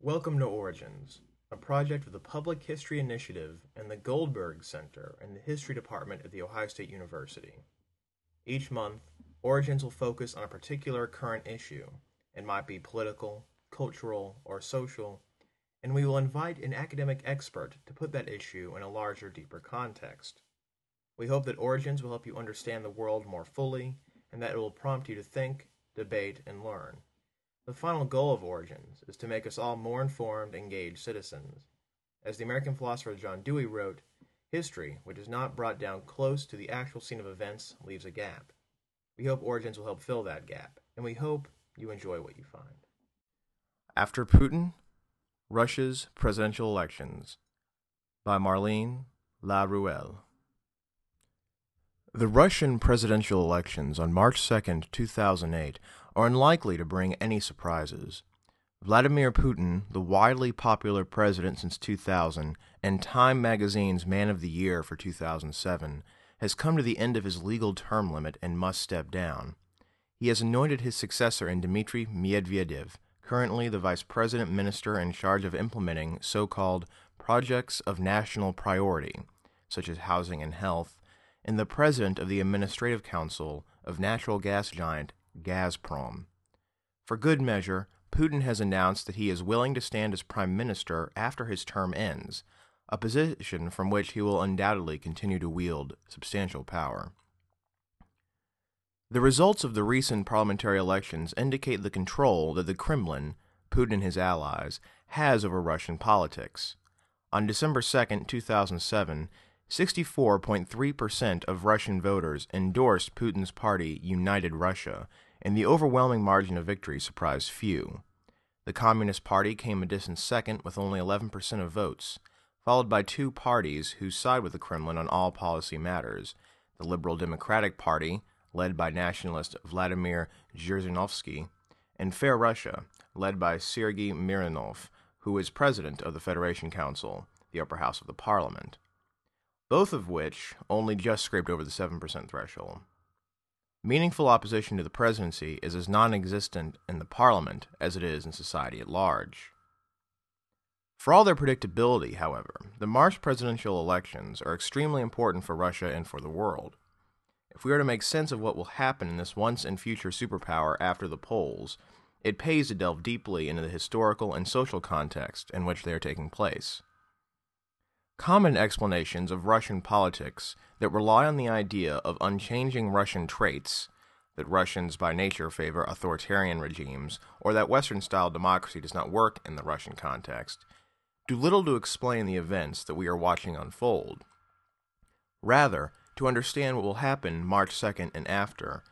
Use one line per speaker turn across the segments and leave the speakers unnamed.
Welcome to Origins, a project of the Public History Initiative and the Goldberg Center in the History Department at The Ohio State University. Each month, Origins will focus on a particular current issue. It might be political, cultural, or social, and we will invite an academic expert to put that issue in a larger, deeper context. We hope that Origins will help you understand the world more fully and that it will prompt you to think, debate, and learn. The final goal of Origins is to make us all more informed, engaged citizens. As the American philosopher John Dewey wrote, history, which is not brought down close to the actual scene of events, leaves a gap. We hope Origins will help fill that gap, and we hope you enjoy what you find.
After Putin, Russia's Presidential Elections by Marlene Laruelle. The Russian presidential elections on March 2, 2008, are unlikely to bring any surprises. Vladimir Putin, the widely popular president since 2000 and Time magazine's Man of the Year for 2007, has come to the end of his legal term limit and must step down. He has anointed his successor in Dmitry Medvedev, currently the vice president minister in charge of implementing so called projects of national priority, such as housing and health, and the president of the administrative council of natural gas giant Gazprom. For good measure, Putin has announced that he is willing to stand as prime minister after his term ends, a position from which he will undoubtedly continue to wield substantial power. The results of the recent parliamentary elections indicate the control that the Kremlin, Putin and his allies, has over Russian politics. On December 2, 2007, 64.3% of Russian voters endorsed Putin's party United Russia, and the overwhelming margin of victory surprised few. The Communist Party came a distant second with only 11% of votes, followed by two parties who side with the Kremlin on all policy matters the Liberal Democratic Party, led by nationalist Vladimir Zhirinovsky, and Fair Russia, led by Sergei Mironov, who is president of the Federation Council, the upper house of the parliament, both of which only just scraped over the 7% threshold. Meaningful opposition to the presidency is as non existent in the parliament as it is in society at large. For all their predictability, however, the March presidential elections are extremely important for Russia and for the world. If we are to make sense of what will happen in this once and future superpower after the polls, it pays to delve deeply into the historical and social context in which they are taking place. Common explanations of Russian politics that rely on the idea of unchanging Russian traits, that Russians by nature favor authoritarian regimes, or that Western style democracy does not work in the Russian context, do little to explain the events that we are watching unfold. Rather, to understand what will happen March 2nd and after,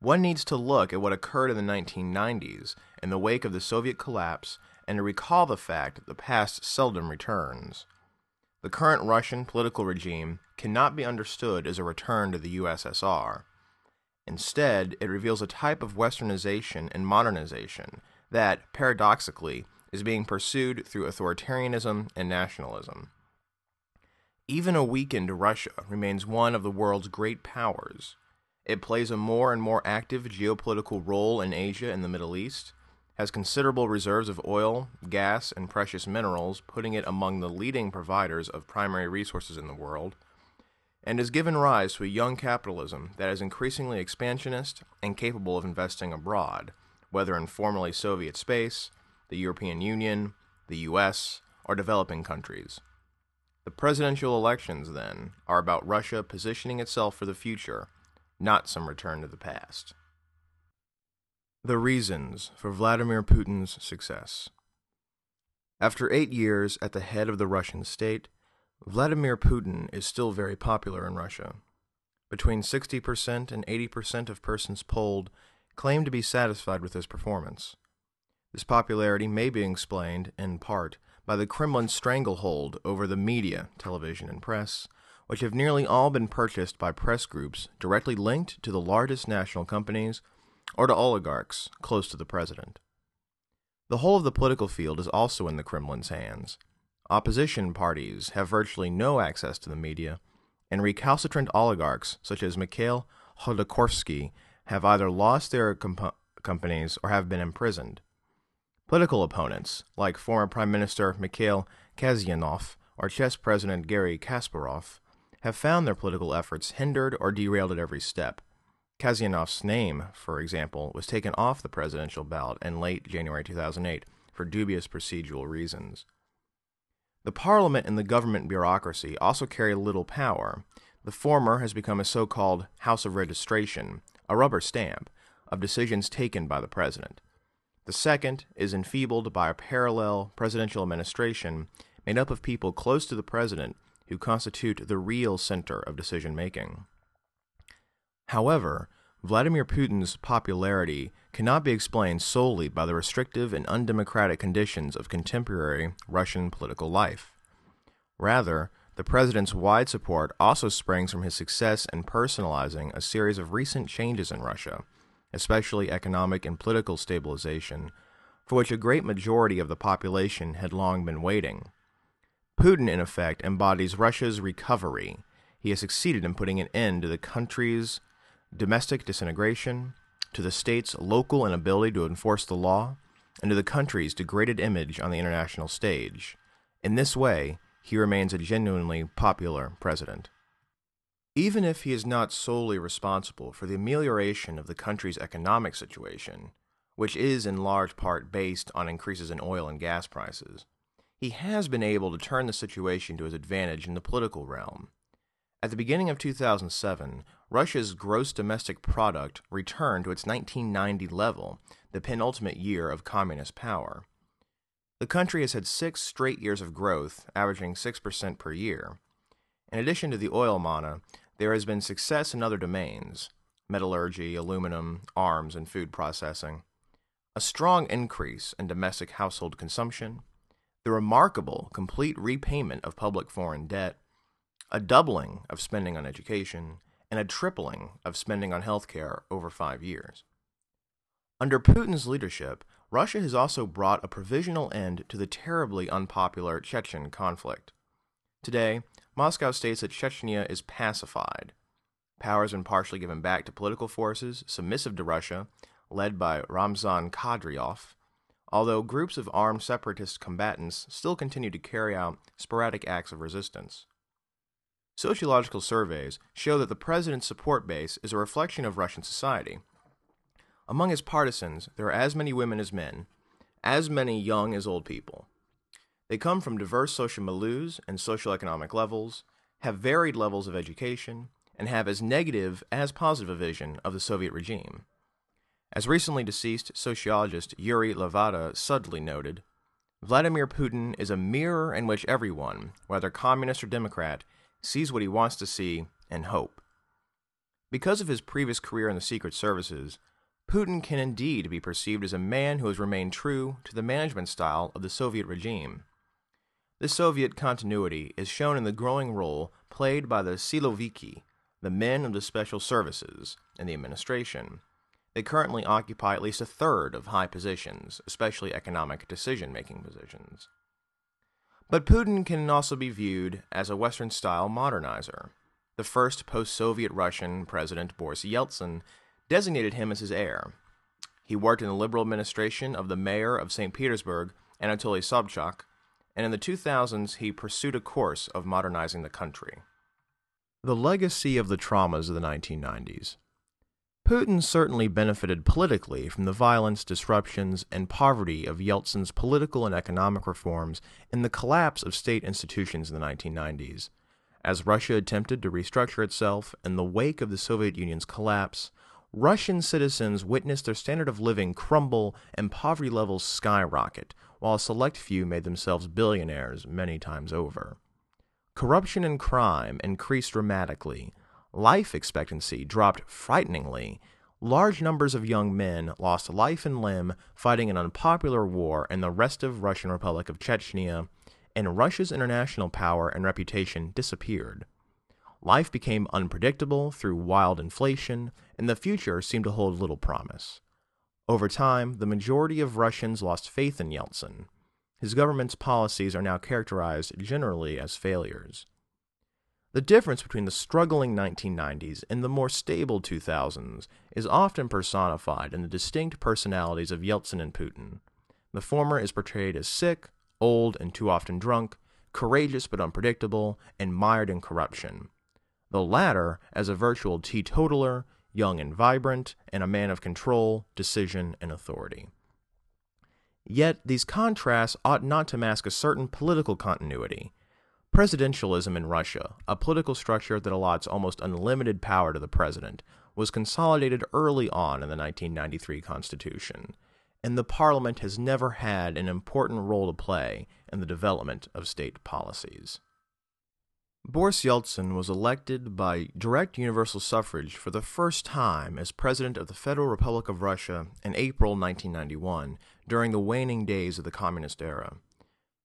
one needs to look at what occurred in the 1990s in the wake of the Soviet collapse and to recall the fact that the past seldom returns. The current Russian political regime cannot be understood as a return to the USSR. Instead, it reveals a type of westernization and modernization that, paradoxically, is being pursued through authoritarianism and nationalism. Even a weakened Russia remains one of the world's great powers. It plays a more and more active geopolitical role in Asia and the Middle East, has considerable reserves of oil, gas, and precious minerals, putting it among the leading providers of primary resources in the world, and has given rise to a young capitalism that is increasingly expansionist and capable of investing abroad, whether in formerly Soviet space, the European Union, the US, or developing countries. The presidential elections, then, are about Russia positioning itself for the future, not some return to the past. The reasons for Vladimir Putin's success. After eight years at the head of the Russian state, Vladimir Putin is still very popular in Russia. Between 60% and 80% of persons polled claim to be satisfied with his performance. This popularity may be explained, in part, by the Kremlin's stranglehold over the media, television, and press, which have nearly all been purchased by press groups directly linked to the largest national companies or to oligarchs close to the president. The whole of the political field is also in the Kremlin's hands. Opposition parties have virtually no access to the media, and recalcitrant oligarchs such as Mikhail Khodorkovsky have either lost their comp- companies or have been imprisoned. Political opponents, like former Prime Minister Mikhail Kasyanov or chess president Garry Kasparov, have found their political efforts hindered or derailed at every step. Kasyanov's name, for example, was taken off the presidential ballot in late January 2008 for dubious procedural reasons. The parliament and the government bureaucracy also carry little power. The former has become a so called House of Registration, a rubber stamp, of decisions taken by the president. The second is enfeebled by a parallel presidential administration made up of people close to the president who constitute the real center of decision making. However, Vladimir Putin's popularity cannot be explained solely by the restrictive and undemocratic conditions of contemporary Russian political life. Rather, the president's wide support also springs from his success in personalizing a series of recent changes in Russia, especially economic and political stabilization, for which a great majority of the population had long been waiting. Putin, in effect, embodies Russia's recovery. He has succeeded in putting an end to the country's domestic disintegration, to the state's local inability to enforce the law, and to the country's degraded image on the international stage. In this way, he remains a genuinely popular president. Even if he is not solely responsible for the amelioration of the country's economic situation, which is in large part based on increases in oil and gas prices, he has been able to turn the situation to his advantage in the political realm. At the beginning of 2007, Russia's gross domestic product returned to its 1990 level, the penultimate year of communist power. The country has had six straight years of growth, averaging 6% per year. In addition to the oil manna, there has been success in other domains metallurgy, aluminum, arms, and food processing. A strong increase in domestic household consumption, the remarkable complete repayment of public foreign debt, a doubling of spending on education, and a tripling of spending on healthcare over five years. Under Putin's leadership, Russia has also brought a provisional end to the terribly unpopular Chechen conflict. Today, Moscow states that Chechnya is pacified. Power has been partially given back to political forces submissive to Russia, led by Ramzan Kadyrov, although groups of armed separatist combatants still continue to carry out sporadic acts of resistance. Sociological surveys show that the president's support base is a reflection of Russian society. Among his partisans, there are as many women as men, as many young as old people. They come from diverse social milieus and socioeconomic levels, have varied levels of education, and have as negative as positive a vision of the Soviet regime. As recently deceased sociologist Yuri Levada subtly noted, Vladimir Putin is a mirror in which everyone, whether communist or Democrat, sees what he wants to see and hope. Because of his previous career in the Secret Services, Putin can indeed be perceived as a man who has remained true to the management style of the Soviet regime. This Soviet continuity is shown in the growing role played by the Siloviki, the men of the special services, in the administration, they currently occupy at least a third of high positions, especially economic decision making positions. But Putin can also be viewed as a Western style modernizer. The first post Soviet Russian president, Boris Yeltsin, designated him as his heir. He worked in the liberal administration of the mayor of St. Petersburg, Anatoly Sobchak, and in the 2000s he pursued a course of modernizing the country. The legacy of the traumas of the 1990s. Putin certainly benefited politically from the violence, disruptions, and poverty of Yeltsin's political and economic reforms and the collapse of state institutions in the 1990s. As Russia attempted to restructure itself in the wake of the Soviet Union's collapse, Russian citizens witnessed their standard of living crumble and poverty levels skyrocket, while a select few made themselves billionaires many times over. Corruption and crime increased dramatically, Life expectancy dropped frighteningly. Large numbers of young men lost life and limb fighting an unpopular war in the restive Russian Republic of Chechnya, and Russia's international power and reputation disappeared. Life became unpredictable through wild inflation, and the future seemed to hold little promise. Over time, the majority of Russians lost faith in Yeltsin. His government's policies are now characterized generally as failures. The difference between the struggling 1990s and the more stable 2000s is often personified in the distinct personalities of Yeltsin and Putin. The former is portrayed as sick, old, and too often drunk, courageous but unpredictable, and mired in corruption. The latter as a virtual teetotaler, young and vibrant, and a man of control, decision, and authority. Yet these contrasts ought not to mask a certain political continuity. Presidentialism in Russia, a political structure that allots almost unlimited power to the president, was consolidated early on in the 1993 Constitution, and the parliament has never had an important role to play in the development of state policies. Boris Yeltsin was elected by direct universal suffrage for the first time as President of the Federal Republic of Russia in April 1991 during the waning days of the Communist era.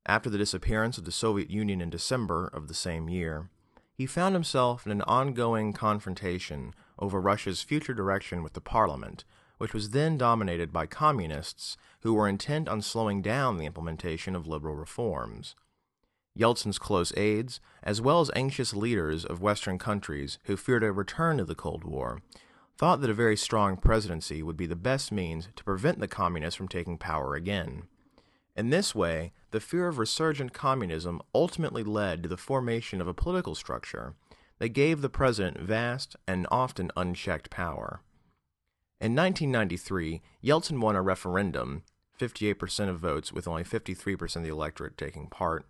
After the disappearance of the Soviet Union in December of the same year, he found himself in an ongoing confrontation over Russia's future direction with the parliament, which was then dominated by communists who were intent on slowing down the implementation of liberal reforms. Yeltsin's close aides, as well as anxious leaders of Western countries who feared a return to the Cold War, thought that a very strong presidency would be the best means to prevent the communists from taking power again. In this way, the fear of resurgent communism ultimately led to the formation of a political structure that gave the president vast and often unchecked power. In 1993, Yeltsin won a referendum, 58% of votes with only 53% of the electorate taking part,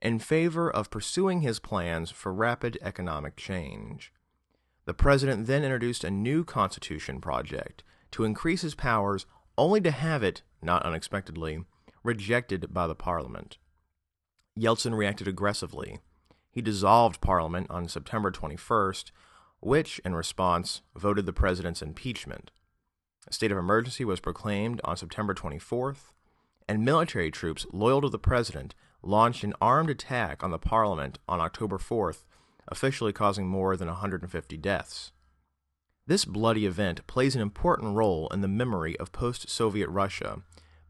in favor of pursuing his plans for rapid economic change. The president then introduced a new constitution project to increase his powers only to have it, not unexpectedly, rejected by the parliament. Yeltsin reacted aggressively. He dissolved parliament on September 21st, which, in response, voted the president's impeachment. A state of emergency was proclaimed on September 24th, and military troops loyal to the president launched an armed attack on the parliament on October 4th, officially causing more than 150 deaths. This bloody event plays an important role in the memory of post Soviet Russia,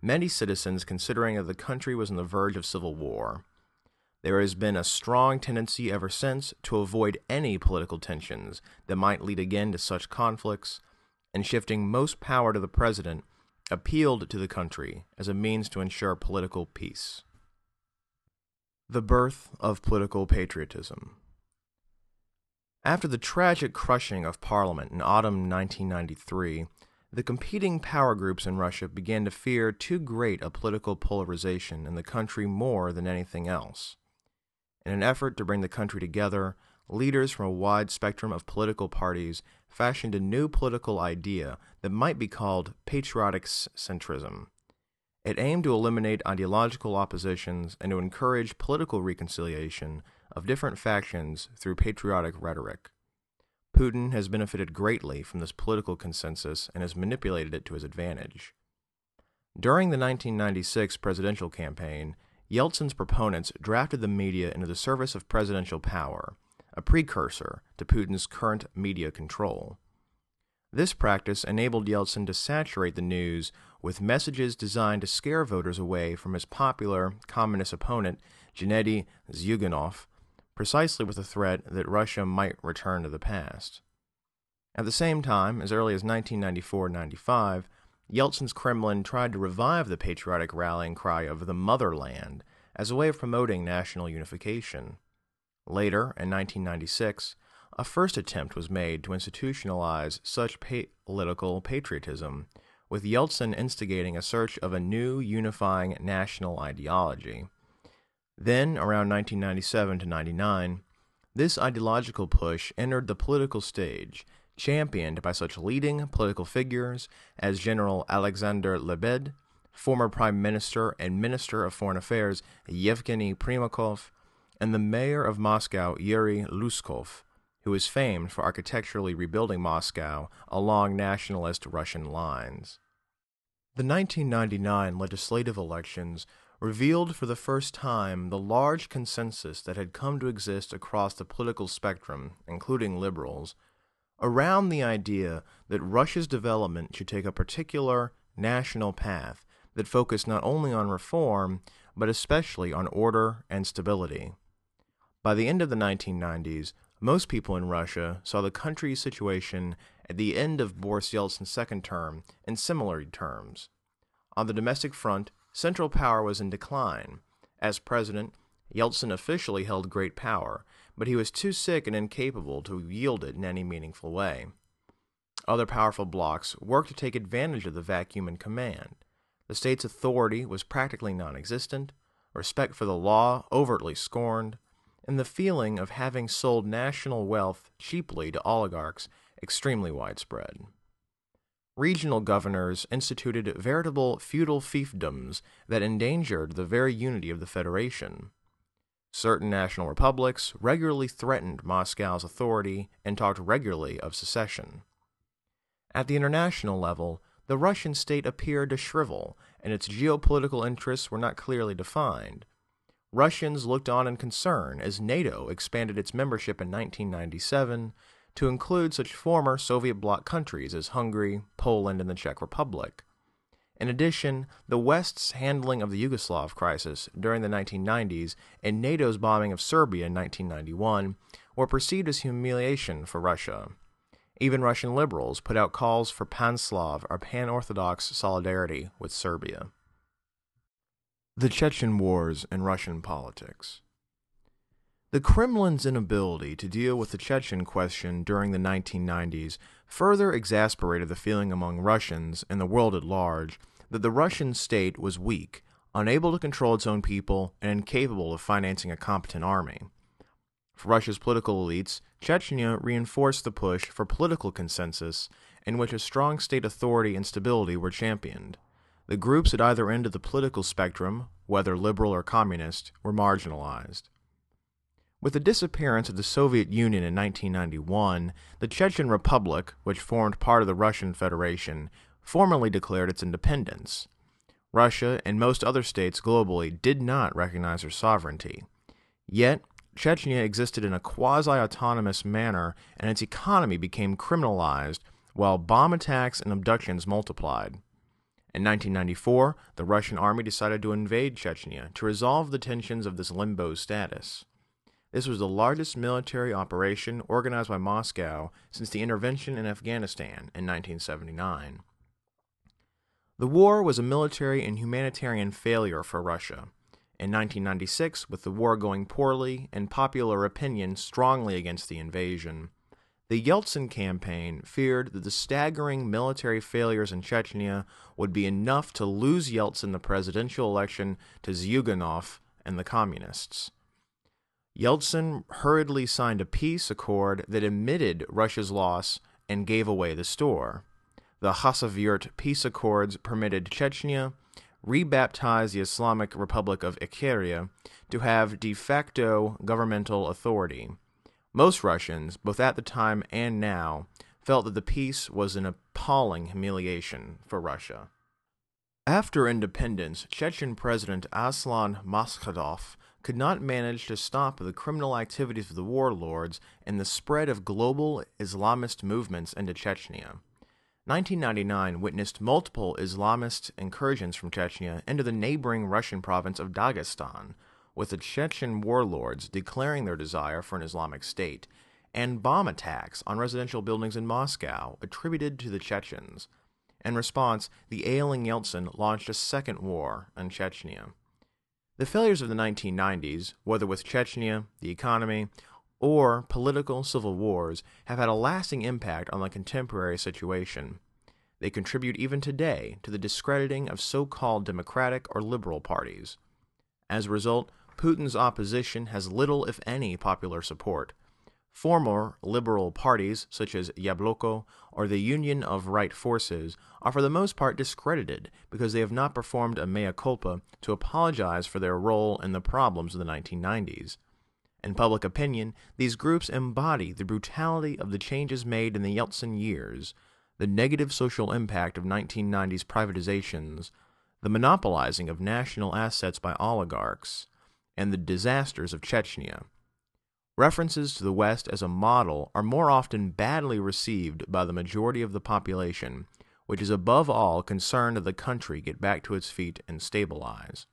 many citizens considering that the country was on the verge of civil war. There has been a strong tendency ever since to avoid any political tensions that might lead again to such conflicts, and shifting most power to the president appealed to the country as a means to ensure political peace. The birth of political patriotism. After the tragic crushing of Parliament in autumn 1993, the competing power groups in Russia began to fear too great a political polarization in the country more than anything else. In an effort to bring the country together, leaders from a wide spectrum of political parties fashioned a new political idea that might be called patriotic centrism. It aimed to eliminate ideological oppositions and to encourage political reconciliation of different factions through patriotic rhetoric. Putin has benefited greatly from this political consensus and has manipulated it to his advantage. During the 1996 presidential campaign, Yeltsin's proponents drafted the media into the service of presidential power, a precursor to Putin's current media control. This practice enabled Yeltsin to saturate the news with messages designed to scare voters away from his popular communist opponent, Gennady Zyuganov, precisely with the threat that Russia might return to the past. At the same time, as early as 1994 95, Yeltsin's Kremlin tried to revive the patriotic rallying cry of the motherland as a way of promoting national unification. Later, in 1996, a first attempt was made to institutionalize such political patriotism with Yeltsin instigating a search of a new unifying national ideology. Then, around 1997 to 99, this ideological push entered the political stage, championed by such leading political figures as General Alexander Lebed, former Prime Minister and Minister of Foreign Affairs Yevgeny Primakov, and the mayor of Moscow Yuri Luzhkov, who is famed for architecturally rebuilding Moscow along nationalist Russian lines. The 1999 legislative elections revealed for the first time the large consensus that had come to exist across the political spectrum, including liberals, around the idea that Russia's development should take a particular national path that focused not only on reform, but especially on order and stability. By the end of the 1990s, most people in Russia saw the country's situation at the end of Boris Yeltsin's second term in similar terms. On the domestic front, central power was in decline. As president, Yeltsin officially held great power, but he was too sick and incapable to wield it in any meaningful way. Other powerful blocs worked to take advantage of the vacuum in command. The state's authority was practically non existent, respect for the law overtly scorned, and the feeling of having sold national wealth cheaply to oligarchs extremely widespread. Regional governors instituted veritable feudal fiefdoms that endangered the very unity of the Federation. Certain national republics regularly threatened Moscow's authority and talked regularly of secession. At the international level, the Russian state appeared to shrivel, and its geopolitical interests were not clearly defined. Russians looked on in concern as NATO expanded its membership in 1997 to include such former Soviet bloc countries as Hungary, Poland, and the Czech Republic. In addition, the West's handling of the Yugoslav crisis during the 1990s and NATO's bombing of Serbia in 1991 were perceived as humiliation for Russia. Even Russian liberals put out calls for pan-Slav or pan-Orthodox solidarity with Serbia. The Chechen Wars and Russian Politics The Kremlin's inability to deal with the Chechen question during the 1990s further exasperated the feeling among Russians and the world at large that the Russian state was weak, unable to control its own people, and incapable of financing a competent army. For Russia's political elites, Chechnya reinforced the push for political consensus in which a strong state authority and stability were championed. The groups at either end of the political spectrum, whether liberal or communist, were marginalized. With the disappearance of the Soviet Union in 1991, the Chechen Republic, which formed part of the Russian Federation, formally declared its independence. Russia and most other states globally did not recognize her sovereignty. Yet, Chechnya existed in a quasi autonomous manner and its economy became criminalized while bomb attacks and abductions multiplied. In 1994, the Russian army decided to invade Chechnya to resolve the tensions of this limbo status. This was the largest military operation organized by Moscow since the intervention in Afghanistan in 1979. The war was a military and humanitarian failure for Russia. In 1996, with the war going poorly and popular opinion strongly against the invasion, the Yeltsin campaign feared that the staggering military failures in Chechnya would be enough to lose Yeltsin the presidential election to Zyuganov and the communists. Yeltsin hurriedly signed a peace accord that admitted Russia's loss and gave away the store. The Khasavyurt peace accords permitted Chechnya, rebaptized the Islamic Republic of Ichkeria, to have de facto governmental authority most Russians, both at the time and now, felt that the peace was an appalling humiliation for Russia. After independence, Chechen President Aslan Maskhadov could not manage to stop the criminal activities of the warlords and the spread of global Islamist movements into Chechnya. 1999 witnessed multiple Islamist incursions from Chechnya into the neighboring Russian province of Dagestan, with the Chechen warlords declaring their desire for an Islamic state, and bomb attacks on residential buildings in Moscow attributed to the Chechens. In response, the ailing Yeltsin launched a second war in Chechnya. The failures of the 1990s, whether with Chechnya, the economy, or political civil wars, have had a lasting impact on the contemporary situation. They contribute even today to the discrediting of so called democratic or liberal parties. As a result, Putin's opposition has little, if any, popular support. Former liberal parties, such as Yabloko or the Union of Right Forces, are for the most part discredited because they have not performed a mea culpa to apologize for their role in the problems of the 1990s. In public opinion, these groups embody the brutality of the changes made in the Yeltsin years, the negative social impact of 1990s privatizations, the monopolizing of national assets by oligarchs, and the disasters of Chechnya. References to the West as a model are more often badly received by the majority of the population, which is above all concerned that the country get back to its feet and stabilize.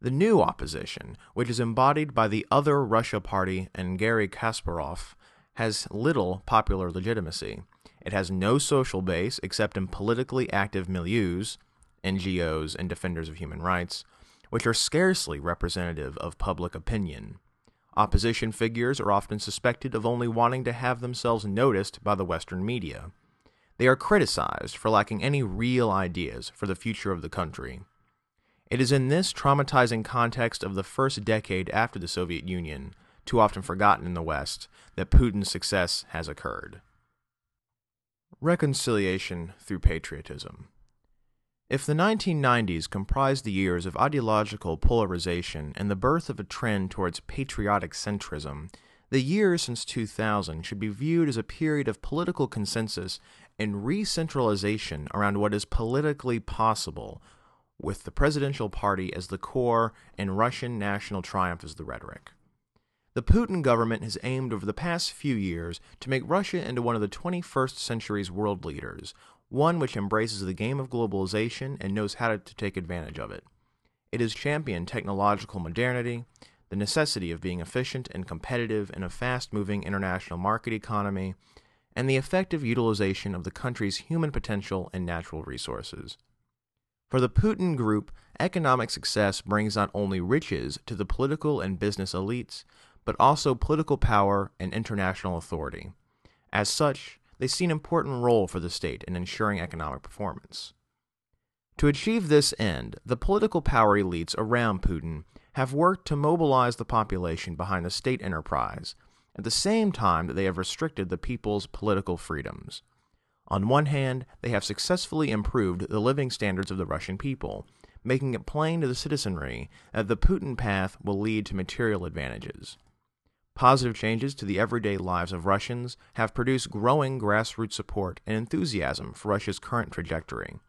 The new opposition, which is embodied by the Other Russia Party and Garry Kasparov, has little popular legitimacy. It has no social base except in politically active milieus, NGOs, and defenders of human rights, which are scarcely representative of public opinion. Opposition figures are often suspected of only wanting to have themselves noticed by the Western media. They are criticized for lacking any real ideas for the future of the country. It is in this traumatizing context of the first decade after the Soviet Union, too often forgotten in the West, that Putin's success has occurred. Reconciliation through patriotism. If the 1990s comprised the years of ideological polarization and the birth of a trend towards patriotic centrism, the years since 2000 should be viewed as a period of political consensus and re-centralization around what is politically possible, with the presidential party as the core and Russian national triumph as the rhetoric. The Putin government has aimed over the past few years to make Russia into one of the 21st century's world leaders, one which embraces the game of globalization and knows how to, take advantage of it. It has championed technological modernity, the necessity of being efficient and competitive in a fast moving international market economy, and the effective utilization of the country's human potential and natural resources. For the Putin group, economic success brings not only riches to the political and business elites, but also political power and international authority. As such, they see an important role for the state in ensuring economic performance. To achieve this end, the political power elites around Putin have worked to mobilize the population behind the state enterprise, at the same time that they have restricted the people's political freedoms. On one hand, they have successfully improved the living standards of the Russian people, making it plain to the citizenry that the Putin path will lead to material advantages. Positive changes to the everyday lives of Russians have produced growing grassroots support and enthusiasm for Russia's current trajectory.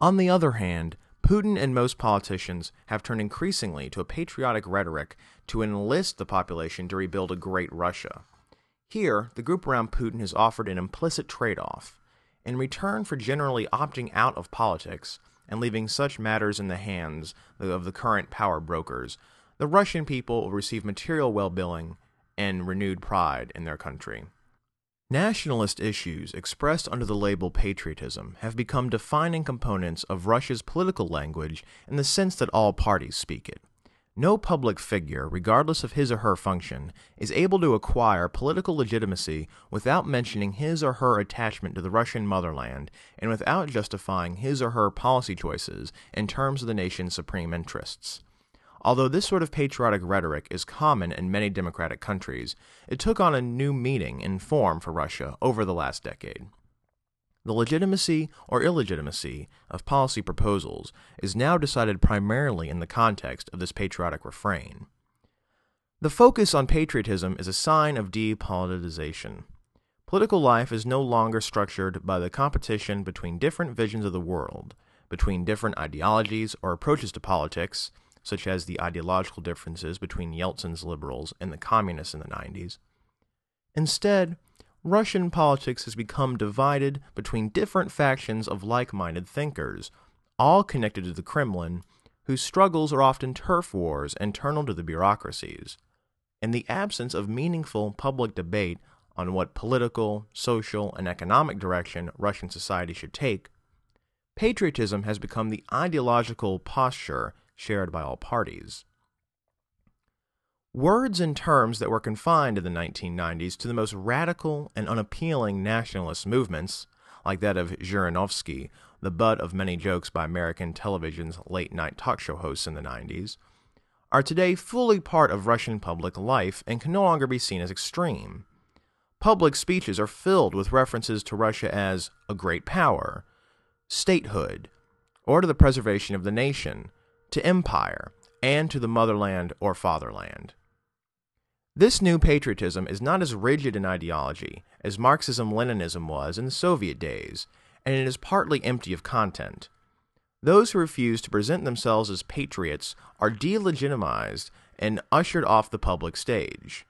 On the other hand, Putin and most politicians have turned increasingly to a patriotic rhetoric to enlist the population to rebuild a great Russia. Here, the group around Putin has offered an implicit trade off. In return for generally opting out of politics and leaving such matters in the hands of the current power brokers, the Russian people will receive material well-being and renewed pride in their country. Nationalist issues expressed under the label patriotism have become defining components of Russia's political language in the sense that all parties speak it. No public figure, regardless of his or her function, is able to acquire political legitimacy without mentioning his or her attachment to the Russian motherland and without justifying his or her policy choices in terms of the nation's supreme interests. Although this sort of patriotic rhetoric is common in many democratic countries, it took on a new meaning and form for Russia over the last decade. The legitimacy or illegitimacy of policy proposals is now decided primarily in the context of this patriotic refrain. The focus on patriotism is a sign of depoliticization. Political life is no longer structured by the competition between different visions of the world, between different ideologies or approaches to politics, such as the ideological differences between Yeltsin's liberals and the communists in the 90s. Instead, Russian politics has become divided between different factions of like minded thinkers, all connected to the Kremlin, whose struggles are often turf wars internal to the bureaucracies. In the absence of meaningful public debate on what political, social, and economic direction Russian society should take, patriotism has become the ideological posture shared by all parties. Words and terms that were confined in the 1990s to the most radical and unappealing nationalist movements, like that of Zhirinovsky, the butt of many jokes by American television's late night talk show hosts in the 90s, are today fully part of Russian public life and can no longer be seen as extreme. Public speeches are filled with references to Russia as a great power, statehood, or to the preservation of the nation, to empire, and to the motherland or fatherland. This new patriotism is not as rigid an ideology as Marxism Leninism was in the Soviet days, and it is partly empty of content. Those who refuse to present themselves as patriots are delegitimized and ushered off the public stage.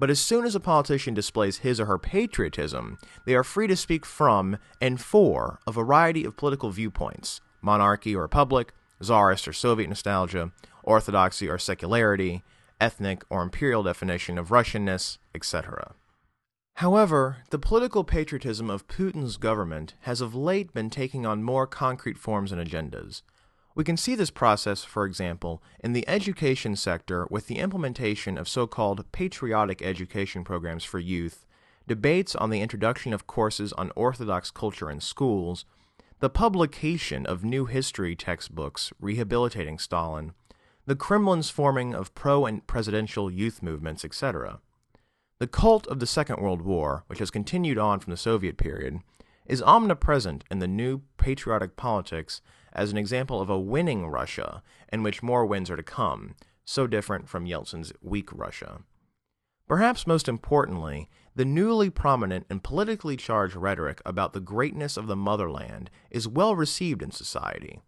But as soon as a politician displays his or her patriotism, they are free to speak from and for a variety of political viewpoints monarchy or republic, Tsarist or Soviet nostalgia, orthodoxy or secularity, ethnic or imperial definition of Russianness, etc. However, the political patriotism of Putin's government has of late been taking on more concrete forms and agendas. We can see this process, for example, in the education sector with the implementation of so called patriotic education programs for youth, debates on the introduction of courses on Orthodox culture in schools, the publication of new history textbooks rehabilitating Stalin, the Kremlin's forming of pro and presidential youth movements, etc. The cult of the Second World War, which has continued on from the Soviet period, is omnipresent in the new patriotic politics as an example of a winning Russia in which more wins are to come, so different from Yeltsin's weak Russia. Perhaps most importantly, the newly prominent and politically charged rhetoric about the greatness of the motherland is well received in society.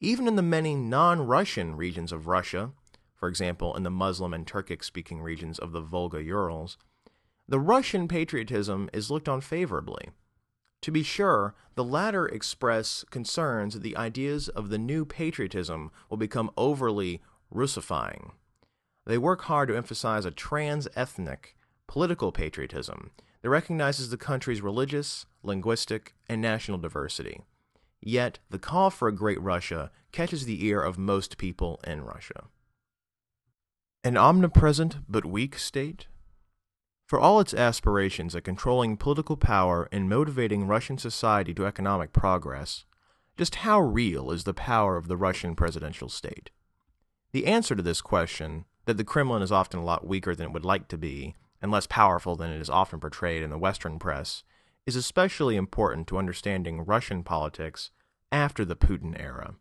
Even in the many non Russian regions of Russia, for example, in the Muslim and Turkic speaking regions of the Volga Urals, the Russian patriotism is looked on favorably. To be sure, the latter express concerns that the ideas of the new patriotism will become overly Russifying. They work hard to emphasize a trans ethnic, political patriotism that recognizes the country's religious, linguistic, and national diversity. Yet, the call for a great Russia catches the ear of most people in Russia. An omnipresent but weak state? For all its aspirations at controlling political power and motivating Russian society to economic progress, just how real is the power of the Russian presidential state? The answer to this question, that the Kremlin is often a lot weaker than it would like to be, and less powerful than it is often portrayed in the Western press, is especially important to understanding Russian politics after the Putin era.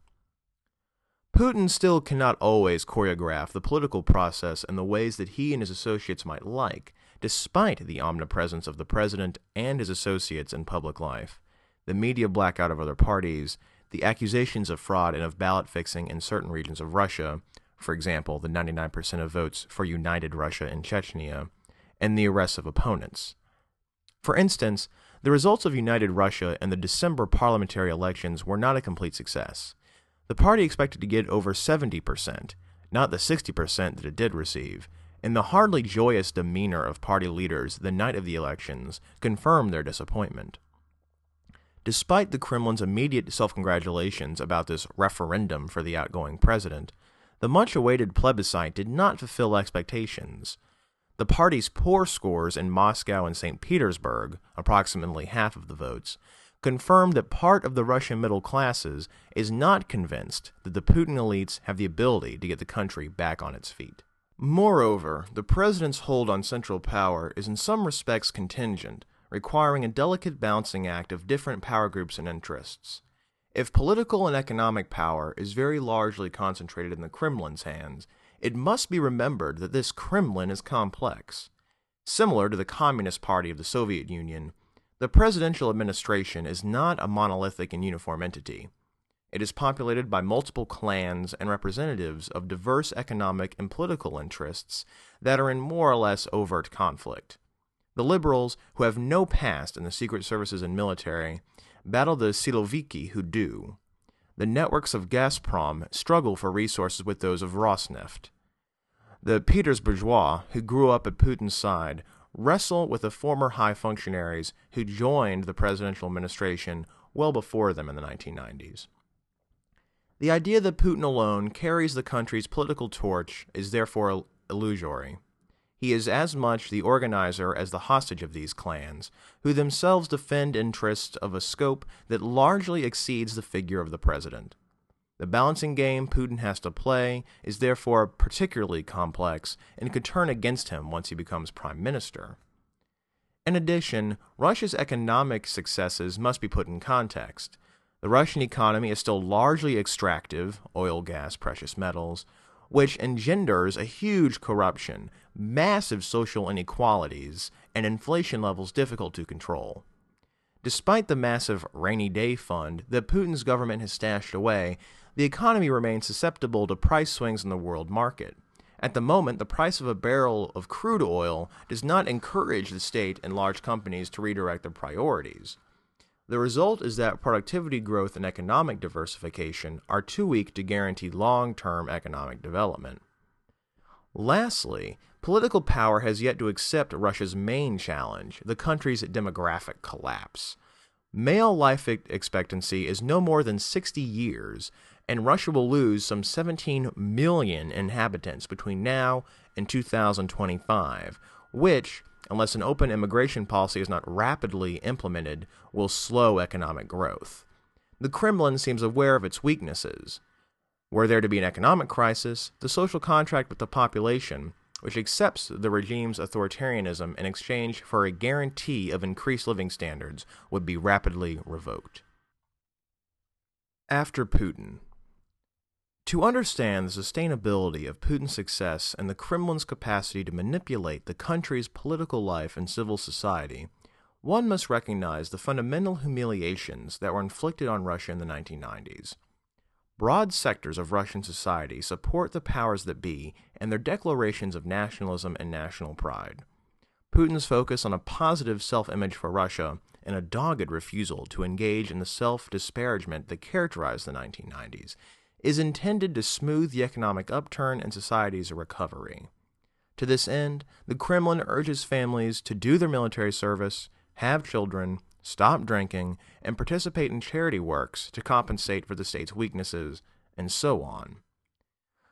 Putin still cannot always choreograph the political process in the ways that he and his associates might like, despite the omnipresence of the president and his associates in public life, the media blackout of other parties, the accusations of fraud and of ballot fixing in certain regions of Russia, for example, the 99% of votes for United Russia in Chechnya, and the arrests of opponents. For instance, the results of United Russia in the December parliamentary elections were not a complete success. The party expected to get over 70%, not the 60% that it did receive, and the hardly joyous demeanor of party leaders the night of the elections confirmed their disappointment. Despite the Kremlin's immediate self congratulations about this referendum for the outgoing president, the much awaited plebiscite did not fulfill expectations. The party's poor scores in Moscow and St. Petersburg, approximately half of the votes, confirmed that part of the Russian middle classes is not convinced that the Putin elites have the ability to get the country back on its feet. Moreover, the president's hold on central power is in some respects contingent, requiring a delicate balancing act of different power groups and interests. If political and economic power is very largely concentrated in the Kremlin's hands, it must be remembered that this Kremlin is complex. Similar to the Communist Party of the Soviet Union, the presidential administration is not a monolithic and uniform entity. It is populated by multiple clans and representatives of diverse economic and political interests that are in more or less overt conflict. The liberals, who have no past in the secret services and military, battle the Siloviki who do. The networks of Gazprom struggle for resources with those of Rosneft. The Petersbourgeois, who grew up at Putin's side, wrestle with the former high functionaries who joined the presidential administration well before them in the 1990s. The idea that Putin alone carries the country's political torch is therefore illusory. He is as much the organizer as the hostage of these clans, who themselves defend interests of a scope that largely exceeds the figure of the president. The balancing game Putin has to play is therefore particularly complex and could turn against him once he becomes prime minister. In addition, Russia's economic successes must be put in context. The Russian economy is still largely extractive oil, gas, precious metals which engenders a huge corruption, massive social inequalities, and inflation levels difficult to control. Despite the massive rainy day fund that Putin's government has stashed away, the economy remains susceptible to price swings in the world market. At the moment, the price of a barrel of crude oil does not encourage the state and large companies to redirect their priorities. The result is that productivity growth and economic diversification are too weak to guarantee long term economic development. Lastly, political power has yet to accept Russia's main challenge, the country's demographic collapse. Male life expectancy is no more than 60 years, and Russia will lose some 17 million inhabitants between now and 2025, which, unless an open immigration policy is not rapidly implemented, will slow economic growth. The Kremlin seems aware of its weaknesses. Were there to be an economic crisis, the social contract with the population, which accepts the regime's authoritarianism in exchange for a guarantee of increased living standards, would be rapidly revoked. After Putin, to understand the sustainability of Putin's success and the Kremlin's capacity to manipulate the country's political life and civil society, one must recognize the fundamental humiliations that were inflicted on Russia in the 1990s. Broad sectors of Russian society support the powers that be and their declarations of nationalism and national pride. Putin's focus on a positive self image for Russia and a dogged refusal to engage in the self disparagement that characterized the 1990s is intended to smooth the economic upturn and society's recovery. To this end, the Kremlin urges families to do their military service, have children, stop drinking, and participate in charity works to compensate for the state's weaknesses, and so on.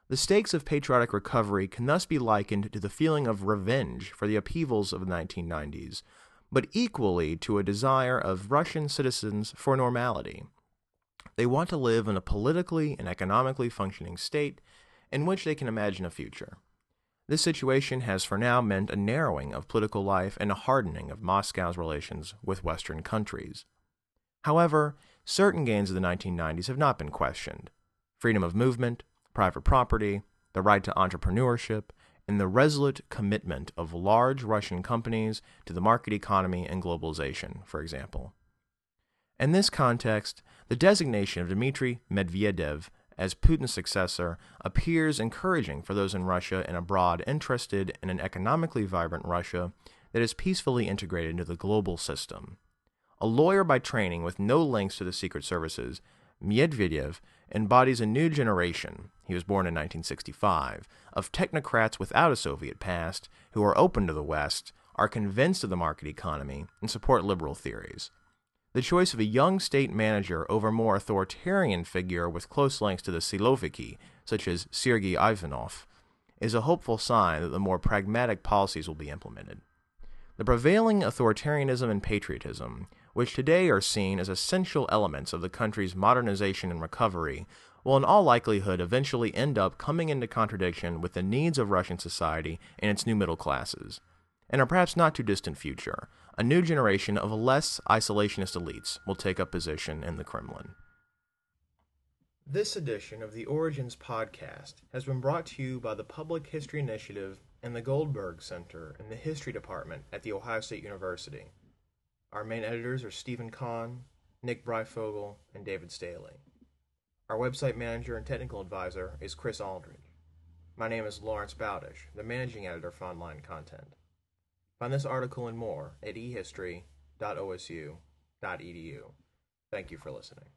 The stakes of patriotic recovery can thus be likened to the feeling of revenge for the upheavals of the 1990s, but equally to a desire of Russian citizens for normality. They want to live in a politically and economically functioning state in which they can imagine a future. This situation has for now meant a narrowing of political life and a hardening of Moscow's relations with Western countries. However, certain gains of the 1990s have not been questioned freedom of movement, private property, the right to entrepreneurship, and the resolute commitment of large Russian companies to the market economy and globalization, for example. In this context, the designation of Dmitry Medvedev as Putin's successor appears encouraging for those in Russia and abroad interested in an economically vibrant Russia that is peacefully integrated into the global system. A lawyer by training with no links to the secret services, Medvedev embodies a new generation, he was born in 1965, of technocrats without a Soviet past who are open to the West, are convinced of the market economy, and support liberal theories. The choice of a young state manager over a more authoritarian figure with close links to the Siloviki, such as Sergei Ivanov, is a hopeful sign that the more pragmatic policies will be implemented. The prevailing authoritarianism and patriotism, which today are seen as essential elements of the country's modernization and recovery, will in all likelihood eventually end up coming into contradiction with the needs of Russian society and its new middle classes. In a perhaps not too distant future, a new generation of less isolationist elites will take up position in the Kremlin.
This edition of the Origins podcast has been brought to you by the Public History Initiative and the Goldberg Center in the History Department at The Ohio State University. Our main editors are Steven Conn, Nick Breyfogle, and David Staley. Our website manager and technical advisor is Chris Aldridge. My name is Lawrence Bowdish, the managing editor for online content. Find this article and more at ehistory.osu.edu. Thank you for listening.